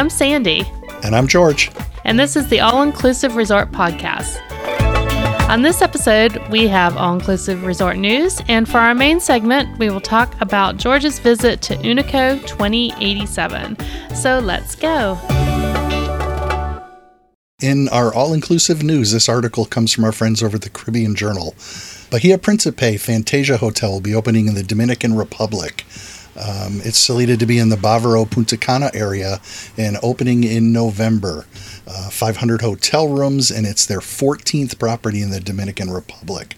I'm Sandy. And I'm George. And this is the All Inclusive Resort Podcast. On this episode, we have all inclusive resort news, and for our main segment, we will talk about George's visit to Unico 2087. So let's go. In our all inclusive news, this article comes from our friends over at the Caribbean Journal. Bahia Principe Fantasia Hotel will be opening in the Dominican Republic. Um, it's slated to be in the Bavaro Punta Cana area and opening in November. Uh, 500 hotel rooms, and it's their 14th property in the Dominican Republic.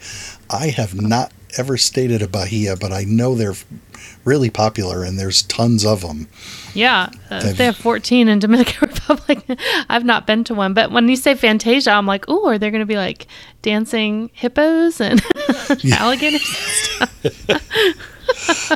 I have not ever stayed at a Bahia, but I know they're really popular and there's tons of them. Yeah, uh, they have 14 in Dominican Republic. I've not been to one, but when you say Fantasia, I'm like, oh, are there going to be like dancing hippos and alligators and stuff?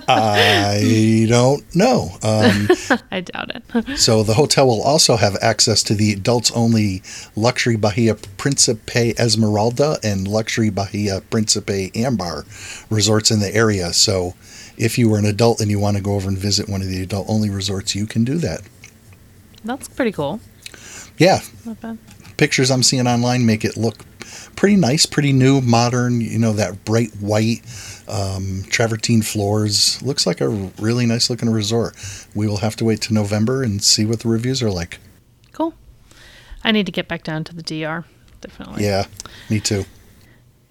I don't know. Um, I doubt it. so the hotel will also have access to the adults only Luxury Bahia Principe Esmeralda and Luxury Bahia Principe Ambar resorts in the area. So if you were an adult and you want to go over and visit one of the adult only resorts, you can do that. That's pretty cool. Yeah. Pictures I'm seeing online make it look pretty nice, pretty new, modern, you know, that bright white um, travertine floors. Looks like a really nice looking resort. We will have to wait to November and see what the reviews are like. Cool. I need to get back down to the DR. Definitely. Yeah, me too.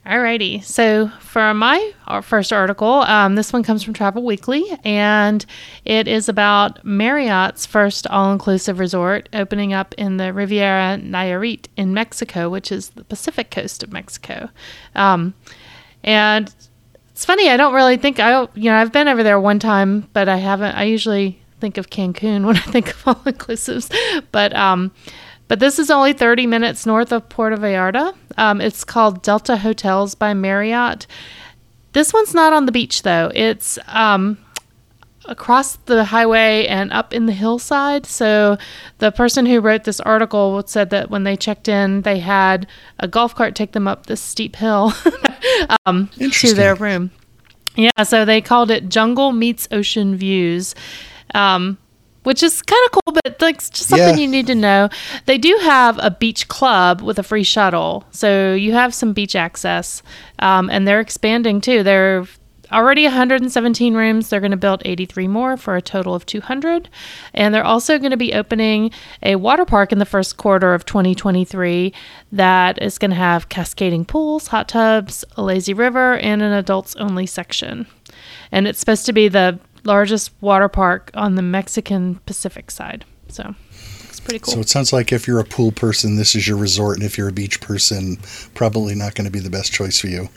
Alrighty. So for my first article, um, this one comes from Travel Weekly, and it is about Marriott's first all-inclusive resort opening up in the Riviera Nayarit in Mexico, which is the Pacific coast of Mexico. Um, and it's funny. I don't really think I, you know, I've been over there one time, but I haven't. I usually think of Cancun when I think of all-inclusives, but um, but this is only 30 minutes north of Puerto Vallarta. Um, it's called Delta Hotels by Marriott. This one's not on the beach though. It's um, across the highway and up in the hillside. So the person who wrote this article said that when they checked in, they had a golf cart take them up this steep hill um, to their room. Yeah, so they called it Jungle Meets Ocean Views. Um, which is kind of cool, but like just something yeah. you need to know. They do have a beach club with a free shuttle, so you have some beach access, um, and they're expanding too. They're already 117 rooms. They're going to build 83 more for a total of 200. And they're also going to be opening a water park in the first quarter of 2023 that is going to have cascading pools, hot tubs, a lazy river, and an adults only section. And it's supposed to be the largest water park on the Mexican Pacific side. So it's pretty cool. So it sounds like if you're a pool person, this is your resort, and if you're a beach person, probably not going to be the best choice for you.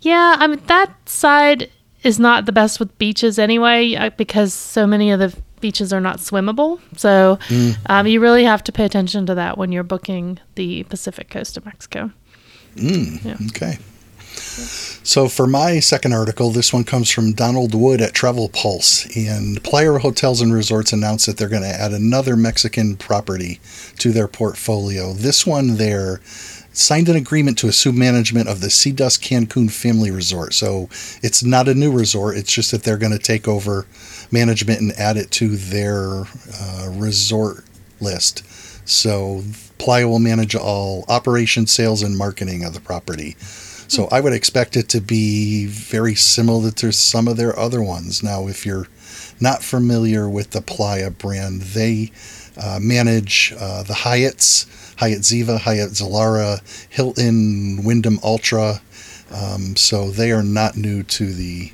Yeah, I mean that side is not the best with beaches anyway, uh, because so many of the beaches are not swimmable. So mm. um, you really have to pay attention to that when you're booking the Pacific coast of Mexico. Mm, yeah. Okay. So, for my second article, this one comes from Donald Wood at Travel Pulse. And Playa Hotels and Resorts announced that they're going to add another Mexican property to their portfolio. This one, they're signed an agreement to assume management of the Seadust Cancun Family Resort. So, it's not a new resort, it's just that they're going to take over management and add it to their uh, resort list. So, Playa will manage all operations, sales, and marketing of the property. So I would expect it to be very similar to some of their other ones. Now, if you're not familiar with the Playa brand, they uh, manage uh, the Hyatts, Hyatt Ziva, Hyatt Zilara, Hilton, Wyndham Ultra. Um, so they are not new to the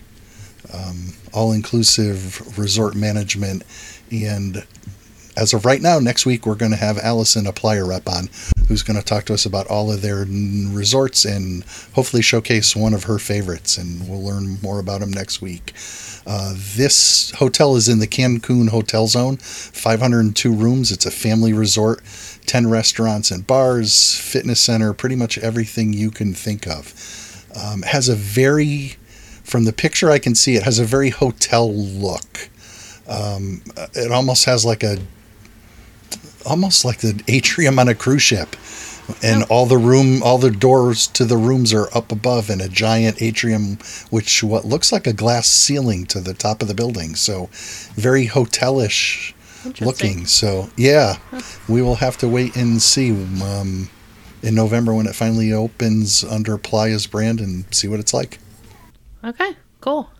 um, all inclusive resort management. And as of right now, next week we're going to have Allison, a Playa rep, on, who's going to talk to us about all of their resorts and hopefully showcase one of her favorites. And we'll learn more about them next week. Uh, this hotel is in the Cancun Hotel Zone, 502 rooms. It's a family resort, 10 restaurants and bars, fitness center, pretty much everything you can think of. Um, has a very, from the picture I can see, it has a very hotel look. Um, it almost has like a almost like the atrium on a cruise ship and all the room all the doors to the rooms are up above in a giant atrium which what looks like a glass ceiling to the top of the building so very hotelish looking. So yeah, we will have to wait and see um, in November when it finally opens under Playa's brand and see what it's like. Okay, cool.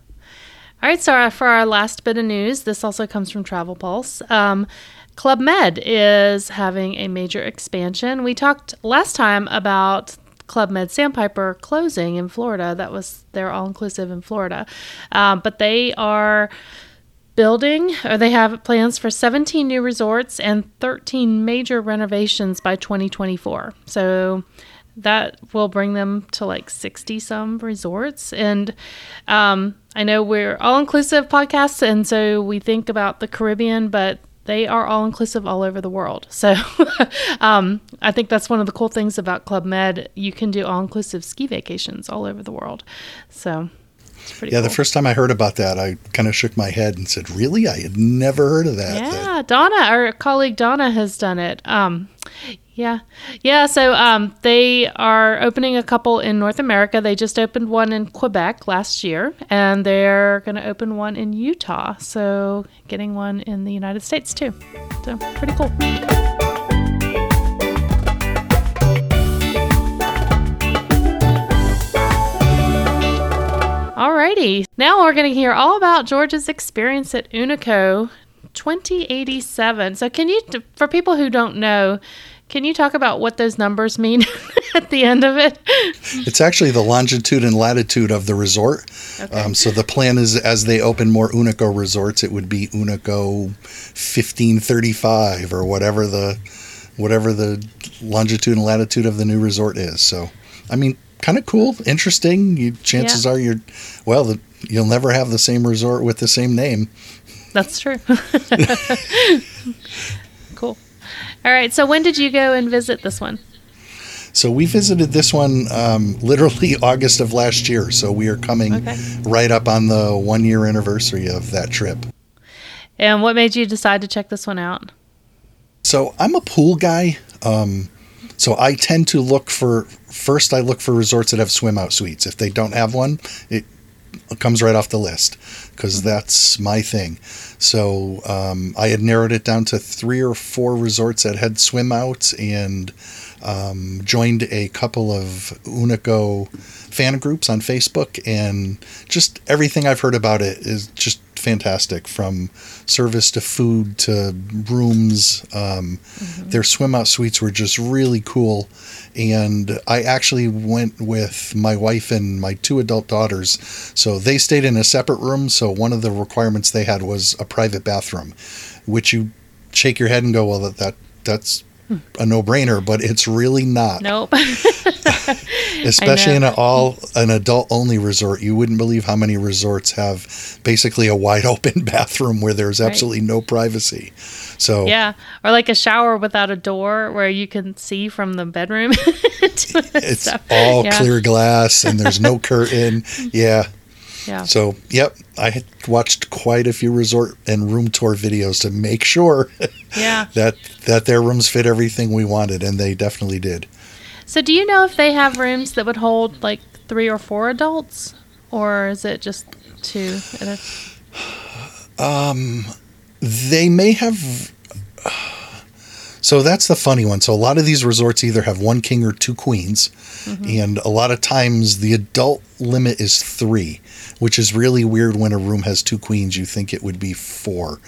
All right, so for our last bit of news, this also comes from Travel Pulse. Um, Club Med is having a major expansion. We talked last time about Club Med Sandpiper closing in Florida. That was their all inclusive in Florida. Um, but they are building, or they have plans for 17 new resorts and 13 major renovations by 2024. So that will bring them to like 60 some resorts. And um, I know we're all inclusive podcasts, and so we think about the Caribbean, but they are all inclusive all over the world. So um, I think that's one of the cool things about Club Med. You can do all inclusive ski vacations all over the world. So yeah, cool. the first time I heard about that, I kind of shook my head and said, "Really? I had never heard of that." Yeah, that- Donna, our colleague Donna, has done it. Um, yeah, yeah. So um, they are opening a couple in North America. They just opened one in Quebec last year, and they're going to open one in Utah. So getting one in the United States too. So pretty cool. Alrighty, now we're going to hear all about George's experience at Unico 2087. So, can you, for people who don't know, can you talk about what those numbers mean at the end of it? It's actually the longitude and latitude of the resort. Okay. Um, so the plan is as they open more Unico resorts, it would be Unico 1535 or whatever the whatever the longitude and latitude of the new resort is. So, I mean, kind of cool, interesting. You, chances Yeah. are you're well, the, you'll never have the same resort with the same name. That's true. cool. All right. So, when did you go and visit this one? So we visited this one um, literally August of last year. So we are coming Okay. right up on the one year anniversary of that trip. And what made you decide to check this one out? So I'm a pool guy. Um, so I tend to look for first. I look for resorts that have swim out suites. If they don't have one, it comes right off the list because that's my thing. So um, I had narrowed it down to three or four resorts that had swim outs and um, joined a couple of Unico fan groups on Facebook, and just everything I've heard about it is just fantastic from service to food to rooms. Um, Their swim out suites were just really cool. And I actually went with my wife and my two adult daughters. So they stayed in a separate room. So one of the requirements they had was a private bathroom, which you shake your head and go, well, that, that that's a no brainer, but it's really not Nope. especially in an all an adult only resort you wouldn't believe how many resorts have basically a wide open bathroom where there's Right. absolutely no privacy so yeah. Or like a shower without a door where you can see from the bedroom. it's stuff. all Yeah. clear glass and there's no curtain yeah Yeah. so yep i had watched quite a few resort and room tour videos to make sure Yeah. that that their rooms fit everything we wanted and they definitely did So, do you know if they have rooms that would hold like three or four adults, or is it just two? at a- they may have so that's the funny one. So a lot of these resorts either have one king or two queens. And a lot of times the adult limit is three which is really weird when a room has two queens you think it would be four.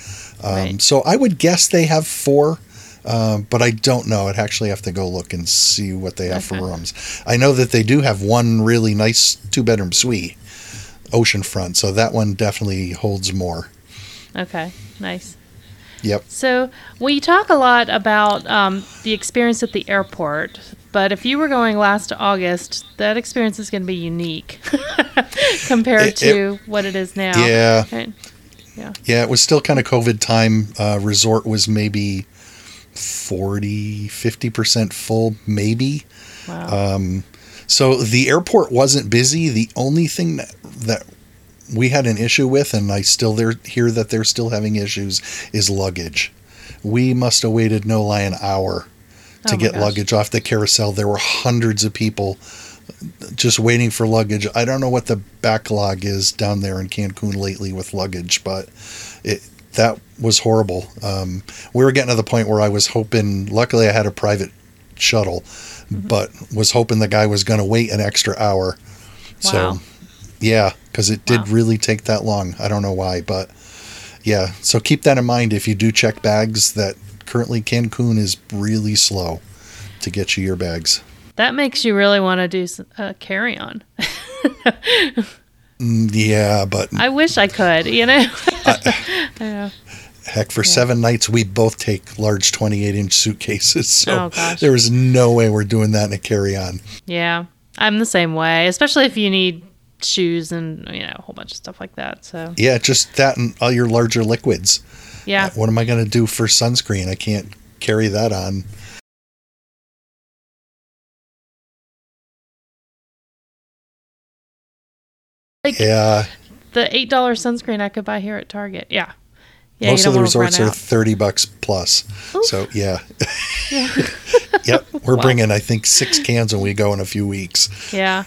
Um, Right. so i would guess they have four uh, but I don't know. I'd actually have to go look and see what they have for rooms. I know that they do have one really nice two bedroom suite, oceanfront. So that one definitely holds more. Okay, nice. Yep. So, we talk a lot about um, the experience at the airport, but if you were going last August, that experience is going to be unique compared It- it- to what it is now. Yeah. Right? Yeah, it was still kind of COVID time. Uh, resort was maybe 40, 50% full, maybe. Wow. Um, so the airport wasn't busy. The only thing that, that we had an issue with, and I still there hear that they're still having issues, is luggage. We must have waited no lie an hour to Oh get gosh. luggage off the carousel. There were hundreds of people just waiting for luggage. I don't know what the backlog is down there in Cancun lately with luggage, but it that was horrible. Um, we were getting to the point where I was hoping. Luckily, I had a private shuttle, mm-hmm. but was hoping the guy was going to wait an extra hour. Wow. So, yeah, because it did wow. really take that long. I don't know why, but yeah. So keep that in mind if you do check bags. That currently Cancun is really slow to get you your bags. That makes you really want to do a carry on. Mm, yeah, but I wish I could. You know. I, Heck, for yeah. seven nights, we both take large 28 inch suitcases. So oh, there was no way we're doing that in a carry on. Yeah, I'm the same way, especially if you need shoes and, you know, a whole bunch of stuff like that. So, yeah, just that and all your larger liquids. Yeah. What am I going to do for sunscreen? I can't carry that on. Like, yeah. The $8 sunscreen I could buy here at Target. Yeah. Yeah, Most of the resorts are 30 bucks plus. Oof. So, yeah. yeah. yep. We're wow. bringing, I think, six cans when we go in a few weeks. Yeah.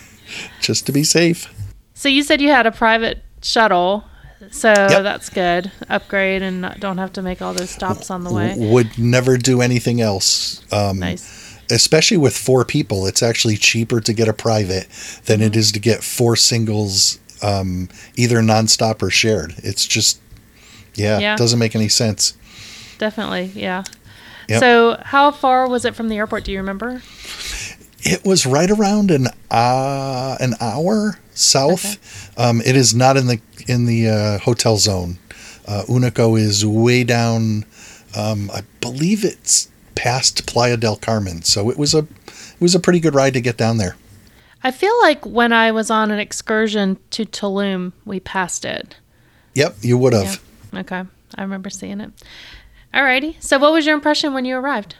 Just to be safe. So, you said you had a private shuttle. So yep. that's good. Upgrade and not, don't have to make all those stops on the way. Would never do anything else. Um, nice. Especially with four people, it's actually cheaper to get a private than mm-hmm. it is to get four singles, um, either nonstop or shared. It's just yeah, yeah. doesn't make any sense. Definitely, yeah. Yep. So, how far was it from the airport? Do you remember? It was right around an uh, an hour south. Okay. Um, it is not in the in the uh, hotel zone. Uh, Unico is way down. Um, I believe it's past Playa del Carmen, so it was a it was a pretty good ride to get down there. I feel like when I was on an excursion to Tulum, we passed it. Yep, you would have. Okay. I remember seeing it. Alrighty. So, what was your impression when you arrived?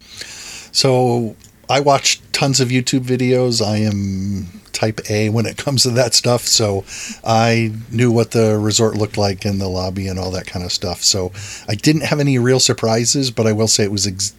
So, I watched tons of YouTube videos. I am type A when it comes to that stuff. So, I knew what the resort looked like in the lobby and all that kind of stuff. So, I didn't have any real surprises, but I will say it was. Ex-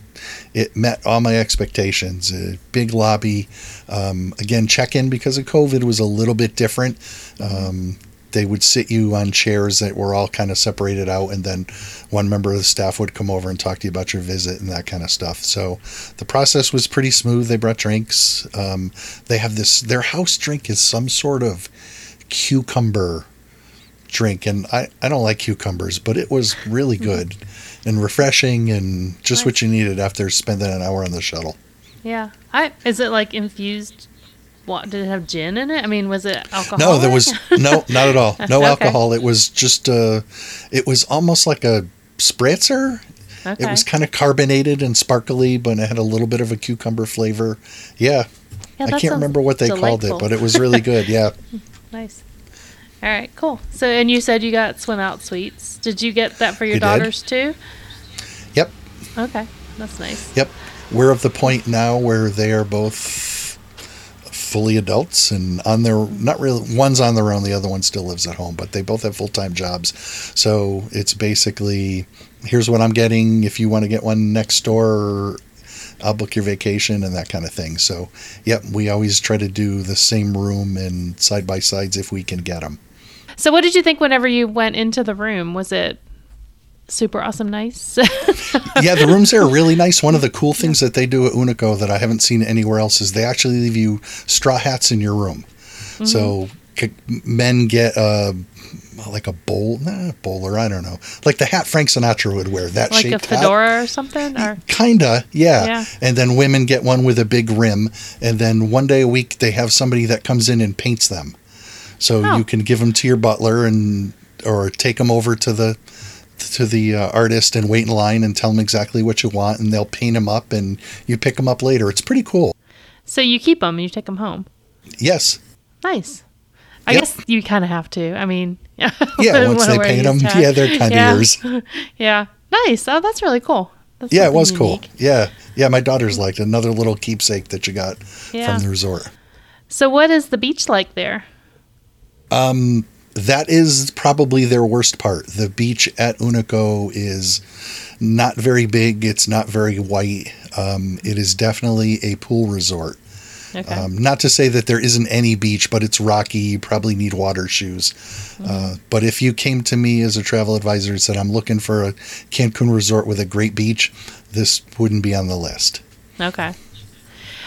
it met all my expectations. A big lobby. Um, again, check in because of COVID was a little bit different. Um, they would sit you on chairs that were all kind of separated out, and then one member of the staff would come over and talk to you about your visit and that kind of stuff. So the process was pretty smooth. They brought drinks. Um, they have this. Their house drink is some sort of cucumber drink, and I I don't like cucumbers, but it was really mm-hmm. good and refreshing and just nice. what you needed after spending an hour on the shuttle. Yeah, I is it like infused what did it have gin in it? I mean, was it alcohol? No, there was no, not at all. No okay. alcohol. It was just uh it was almost like a spritzer. Okay. It was kind of carbonated and sparkly, but it had a little bit of a cucumber flavor. Yeah. yeah I can't remember what they delightful. called it, but it was really good. Yeah. nice. All right, cool. So, and you said you got swim out suites. Did you get that for your you daughters did? too? Yep. Okay, that's nice. Yep. We're of the point now where they are both fully adults and on their not really one's on their own the other one still lives at home but they both have full-time jobs so it's basically here's what i'm getting if you want to get one next door i'll book your vacation and that kind of thing so yep we always try to do the same room and side by sides if we can get them so what did you think whenever you went into the room was it super awesome nice. yeah, the rooms there are really nice. One of the cool things that they do at Unico that I haven't seen anywhere else is they actually leave you straw hats in your room. Mm-hmm. So men get a like a bowl, nah, bowler, I don't know, like the hat Frank Sinatra would wear. That like shaped a fedora hat. or something, or kinda, yeah. yeah. And then women get one with a big rim, and then one day a week they have somebody that comes in and paints them. So oh. you can give them to your butler and or take them over to the to the uh, artist and wait in line and tell them exactly what you want, and they'll paint them up, and you pick them up later. It's pretty cool. So you keep them and you take them home. Yes. Nice. I yep. guess you kind of have to. I mean, yeah. Yeah once they paint them, yeah, they're kind of yeah. yours. yeah. Nice. Oh, that's really cool. That's yeah, it was unique. cool. Yeah, yeah. My daughter's liked another little keepsake that you got yeah. from the resort. So, what is the beach like there? Um, that is probably their worst part. The beach at Unico is not very big. It's not very white. Um, it is definitely a pool resort. Okay. Um, not to say that there isn't any beach, but it's rocky. You probably need water shoes. Mm-hmm. Uh, but if you came to me as a travel advisor and said, I'm looking for a Cancun resort with a great beach, this wouldn't be on the list. Okay.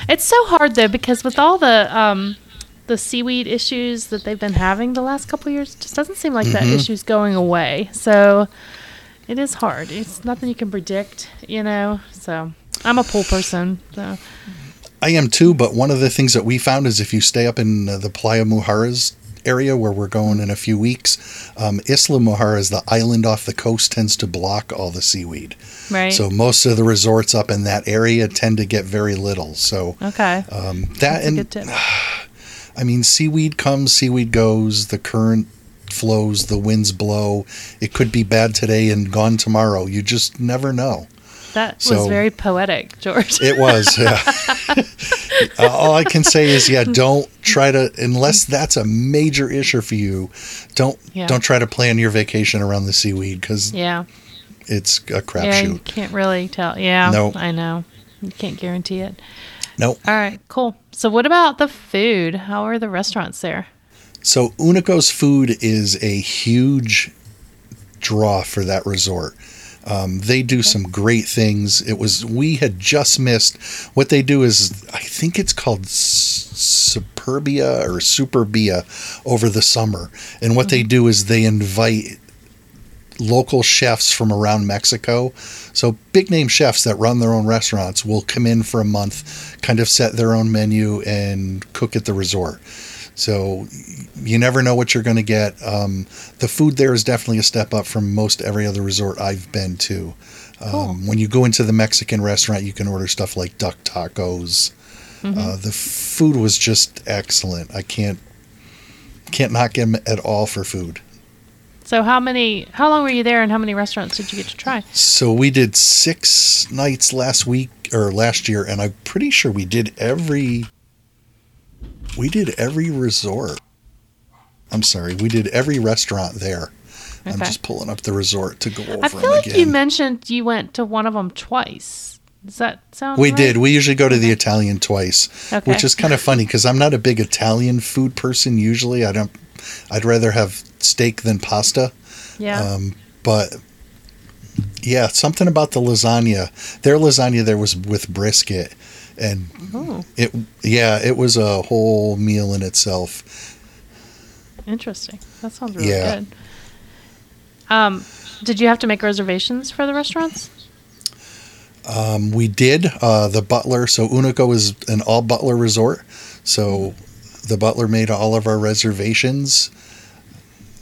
It's so hard though because with all the um, the seaweed issues that they've been having the last couple years, just doesn't seem like mm-hmm. that issue's going away. So it is hard. It's nothing you can predict, you know. So I'm a pool person. So I am too. But one of the things that we found is if you stay up in the Playa Mujeres area where we're going in a few weeks, um, Isla Mujeres, the island off the coast, tends to block all the seaweed. Right. So most of the resorts up in that area tend to get very little. So okay, um, that That's and I mean, seaweed comes, seaweed goes. The current flows, the winds blow. It could be bad today and gone tomorrow. You just never know. That so, was very poetic, George. it was. Yeah. uh, all I can say is, yeah, don't try to unless that's a major issue for you. Don't yeah. don't try to plan your vacation around the seaweed because yeah, it's a crapshoot. Yeah, you can't really tell. Yeah, no, I know. You can't guarantee it. Nope. All right, cool. So, what about the food? How are the restaurants there? So, Unico's food is a huge draw for that resort. Um, they do some great things. It was we had just missed what they do is I think it's called Superbia or Superbia over the summer, and what mm-hmm. they do is they invite local chefs from around Mexico. So big name chefs that run their own restaurants will come in for a month, kind of set their own menu and cook at the resort. So you never know what you're going to get. Um, the food there is definitely a step up from most every other resort I've been to. Um, cool. When you go into the Mexican restaurant, you can order stuff like duck tacos. Mm-hmm. Uh, the food was just excellent. I can't can't knock him at all for food. So how many? How long were you there, and how many restaurants did you get to try? So we did six nights last week or last year, and I'm pretty sure we did every we did every resort. I'm sorry, we did every restaurant there. Okay. I'm just pulling up the resort to go over I feel like again. you mentioned you went to one of them twice. Does that sound? We right? did. We usually go to the Italian twice, okay. which is kind of funny because I'm not a big Italian food person. Usually, I don't. I'd rather have steak than pasta. Yeah. Um, but yeah, something about the lasagna. Their lasagna there was with brisket, and oh. it yeah it was a whole meal in itself interesting that sounds really yeah. good um, did you have to make reservations for the restaurants um, we did uh, the butler so unico is an all butler resort so the butler made all of our reservations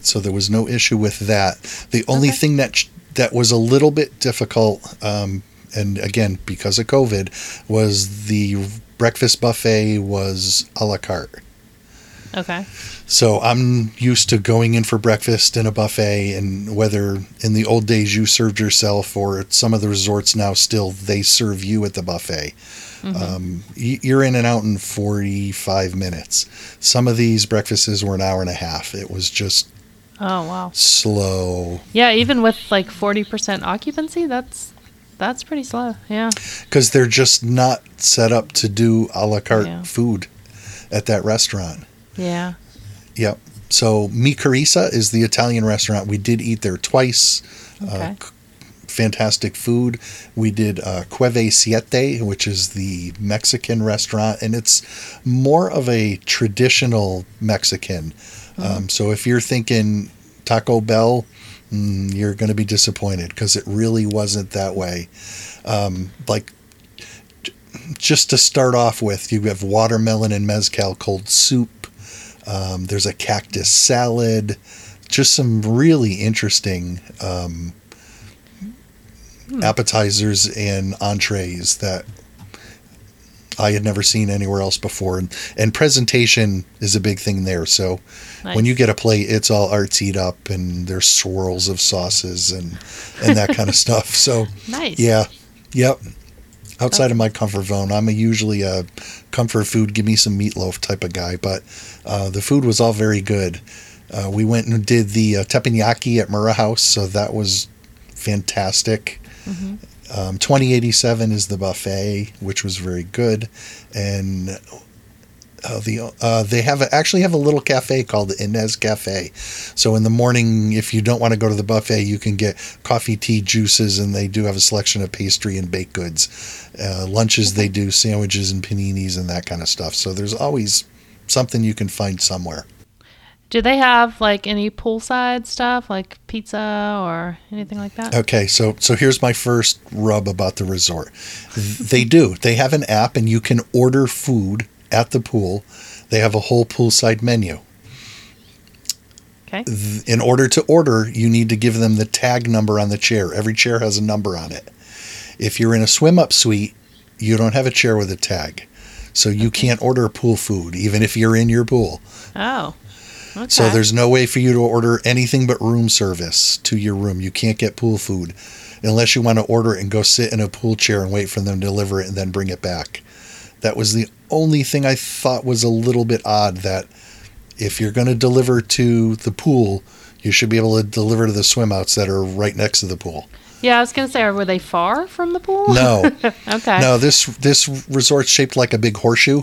so there was no issue with that the only okay. thing that that was a little bit difficult um, and again because of COVID, was the breakfast buffet was a la carte. Okay. So I'm used to going in for breakfast in a buffet, and whether in the old days you served yourself or at some of the resorts now still they serve you at the buffet. Mm-hmm. Um, you're in and out in 45 minutes. Some of these breakfasts were an hour and a half. It was just oh wow slow. Yeah, even with like 40% occupancy, that's that's pretty slow, yeah. Because they're just not set up to do a la carte yeah. food at that restaurant. Yeah. Yep. So Mi Carissa is the Italian restaurant. We did eat there twice. Uh, okay. Uh, fantastic food. We did uh, Cueva Siete, which is the Mexican restaurant, and it's more of a traditional Mexican. Mm-hmm. Um, so if you're thinking Taco Bell, mm, you're going to be disappointed because it really wasn't that way. Um, like, just to start off with, you have watermelon and mezcal cold soup. Um, there's a cactus salad. Just some really interesting um, hmm. appetizers and entrees that I had never seen anywhere else before. And, and presentation is a big thing there. So nice. when you get a plate, it's all artsied up and there's swirls of sauces and, and that kind of stuff. So nice. Yeah. Yep. Outside of my comfort zone, I'm a usually a comfort food, give me some meatloaf type of guy. But uh, the food was all very good. Uh, we went and did the uh, teppanyaki at Mura House, so that was fantastic. Mm-hmm. Um, 2087 is the buffet, which was very good. And Uh, the uh, they have a, actually have a little cafe called the Inez Cafe. So in the morning, if you don't want to go to the buffet, you can get coffee, tea, juices, and they do have a selection of pastry and baked goods. Uh, lunches they do sandwiches and paninis and that kind of stuff. So there's always something you can find somewhere. Do they have like any poolside stuff like pizza or anything like that? Okay, so so here's my first rub about the resort. they do. They have an app and you can order food at the pool. They have a whole poolside menu. Okay. In order to order, you need to give them the tag number on the chair. Every chair has a number on it. If you're in a swim up suite, you don't have a chair with a tag. So you can't order pool food even if you're in your pool. Oh. Okay. So there's no way for you to order anything but room service to your room. You can't get pool food unless you want to order it and go sit in a pool chair and wait for them to deliver it and then bring it back. That was the only thing I thought was a little bit odd that if you're going to deliver to the pool, you should be able to deliver to the swim outs that are right next to the pool. Yeah, I was going to say, were they far from the pool? No. okay. No, this this resort's shaped like a big horseshoe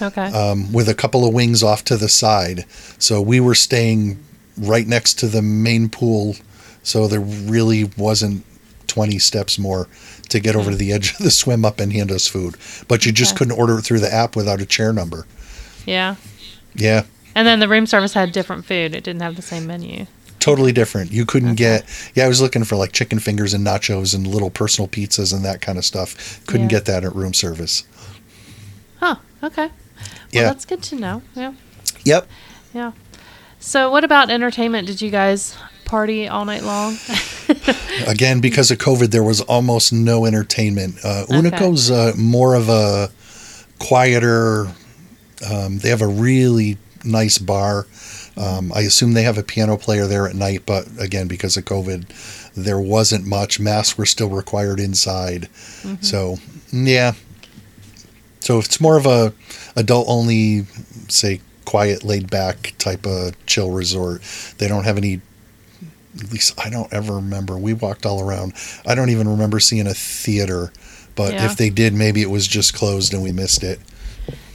Okay. um, with a couple of wings off to the side. So we were staying right next to the main pool. So there really wasn't 20 steps more to get over hmm. to the edge of the swim up and hand us food. But you just Okay. couldn't order it through the app without a chair number. yeah. Yeah, And then the room service had different food. It didn't have the same menu. totally different. You couldn't get, yeah, I was looking for like chicken fingers and nachos and little personal pizzas and that kind of stuff. Couldn't Yeah. get that at room service. Huh. Okay. Well, Yeah. that's good to know. Yeah. Yep. Yeah. So, what about entertainment? Did you guys party all night long? Again, because of COVID, there was almost no entertainment. Uh, Unico's uh, more of a quieter. Um, they have a really nice bar. Um, I assume they have a piano player there at night, but again, because of COVID, there wasn't much. Masks were still required inside, so yeah. So it's more of a adult only, say, quiet, laid back type of chill resort. They don't have any at least I don't ever remember. We walked all around. I don't even remember seeing a theater, but Yeah. if they did, maybe it was just closed and we missed it.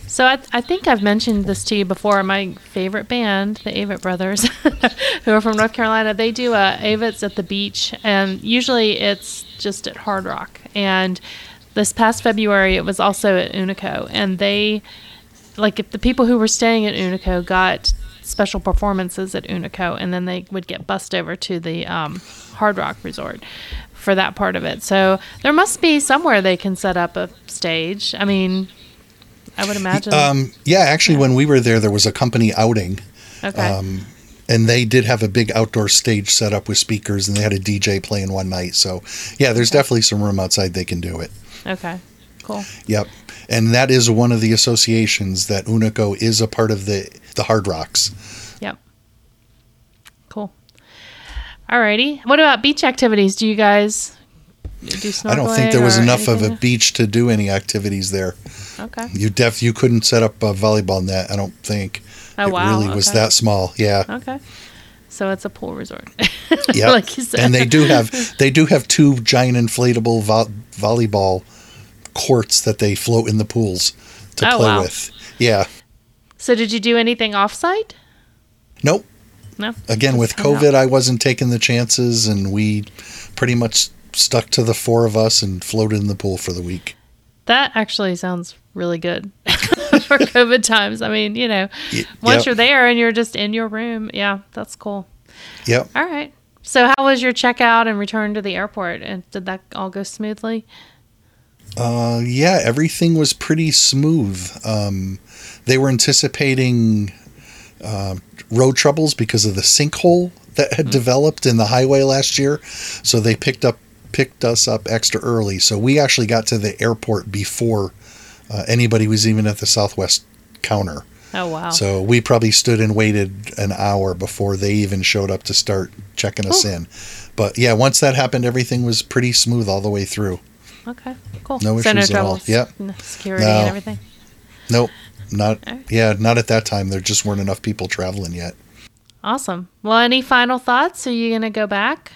so, I, I think I've mentioned this to you before. My favorite band, the Avett Brothers, who are from North Carolina, they do uh, Avetts at the beach, and usually it's just at Hard Rock. And this past February, it was also at Unico, and they like if the people who were staying at Unico got special performances at Unico, and then they would get bussed over to the um, Hard Rock Resort for that part of it. So there must be somewhere they can set up a stage. I mean, I would imagine. Um, yeah, actually, when we were there, there was a company outing, okay. um, and they did have a big outdoor stage set up with speakers, and they had a DJ playing one night. So, yeah, there's definitely some room outside they can do it. okay. Cool. Yep, and that is one of the associations that Unico is a part of the the Hard Rocks. Yep. Cool. Alrighty. What about beach activities? Do you guys do? I don't think there was enough of a beach to do any activities there. Okay. You def you couldn't set up a volleyball net. I don't think. Oh it wow. really was that small. Yeah. Okay. So it's a pool resort. Yeah. like you said. and they do have they do have two giant inflatable vo- volleyball courts that they float in the pools to Oh, play wow. with. Yeah. So did you do anything offsite? Nope. No. Again, with. COVID, I wasn't taking the chances, and we pretty much stuck to the four of us and floated in the pool for the week. That actually sounds really good for COVID times. I mean, you know, once yep. you're there and you're just in your room, yeah, that's cool. Yep. All right. So how was your checkout and return to the airport? And did that all go smoothly? Uh, yeah, everything was pretty smooth. Um, they were anticipating uh, road troubles because of the sinkhole that had developed in the highway last year, so they picked up picked us up extra early. So we actually got to the airport before uh, anybody was even at the Southwest counter. Oh wow. So we probably stood and waited an hour before they even showed up to start checking us Oh. in. But yeah, once that happened, everything was pretty smooth all the way through. Okay. Cool. No so no issues at all. Yep. Security No. and everything. Nope, not yeah, not at that time. There just weren't enough people traveling yet. Awesome. Well, any final thoughts? Are you gonna go back?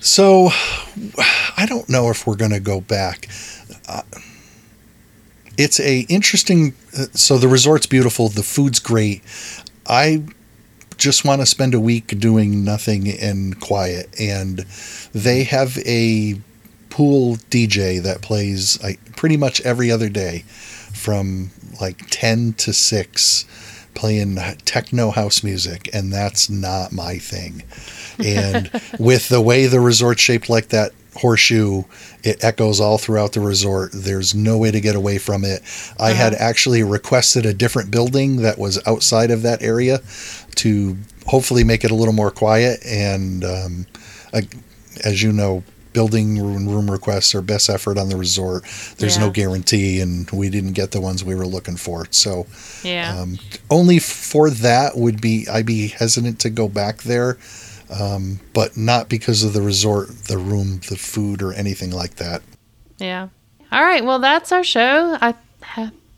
So I don't know if we're going to go back. Uh, it's a interesting. Uh, so the resort's beautiful. The food's great. I just want to spend a week doing nothing and quiet, and they have a pool DJ that plays like, pretty much every other day, from like ten to six playing techno house music, and that's not my thing. And with the way the resort's shaped like that horseshoe, it echoes all throughout the resort. There's no way to get away from it. I uh-huh. had actually requested a different building that was outside of that area to hopefully make it a little more quiet. And um, I, as you know, building room requests are best effort on the resort. There's yeah. no guarantee, and we didn't get the ones we were looking for. So, yeah, um, only for that would be I'd be hesitant to go back there, um, but not because of the resort, the room, the food, or anything like that. Yeah. All right. Well, that's our show. I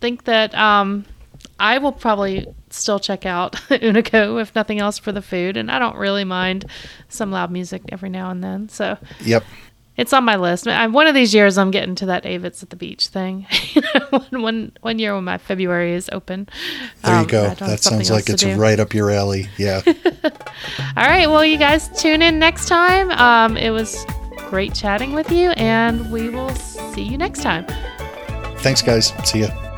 think that um, I will probably still check out Unico if nothing else for the food, and I don't really mind some loud music every now and then. So yep, it's on my list. I, one of these years, I'm getting to that Avetts at the beach thing. one, one, one year when my February is open. There um, you go. That sounds like it's right up your alley. Yeah. All right. Well, you guys tune in next time. Um, it was great chatting with you, and we will see you next time. Thanks, guys. See ya.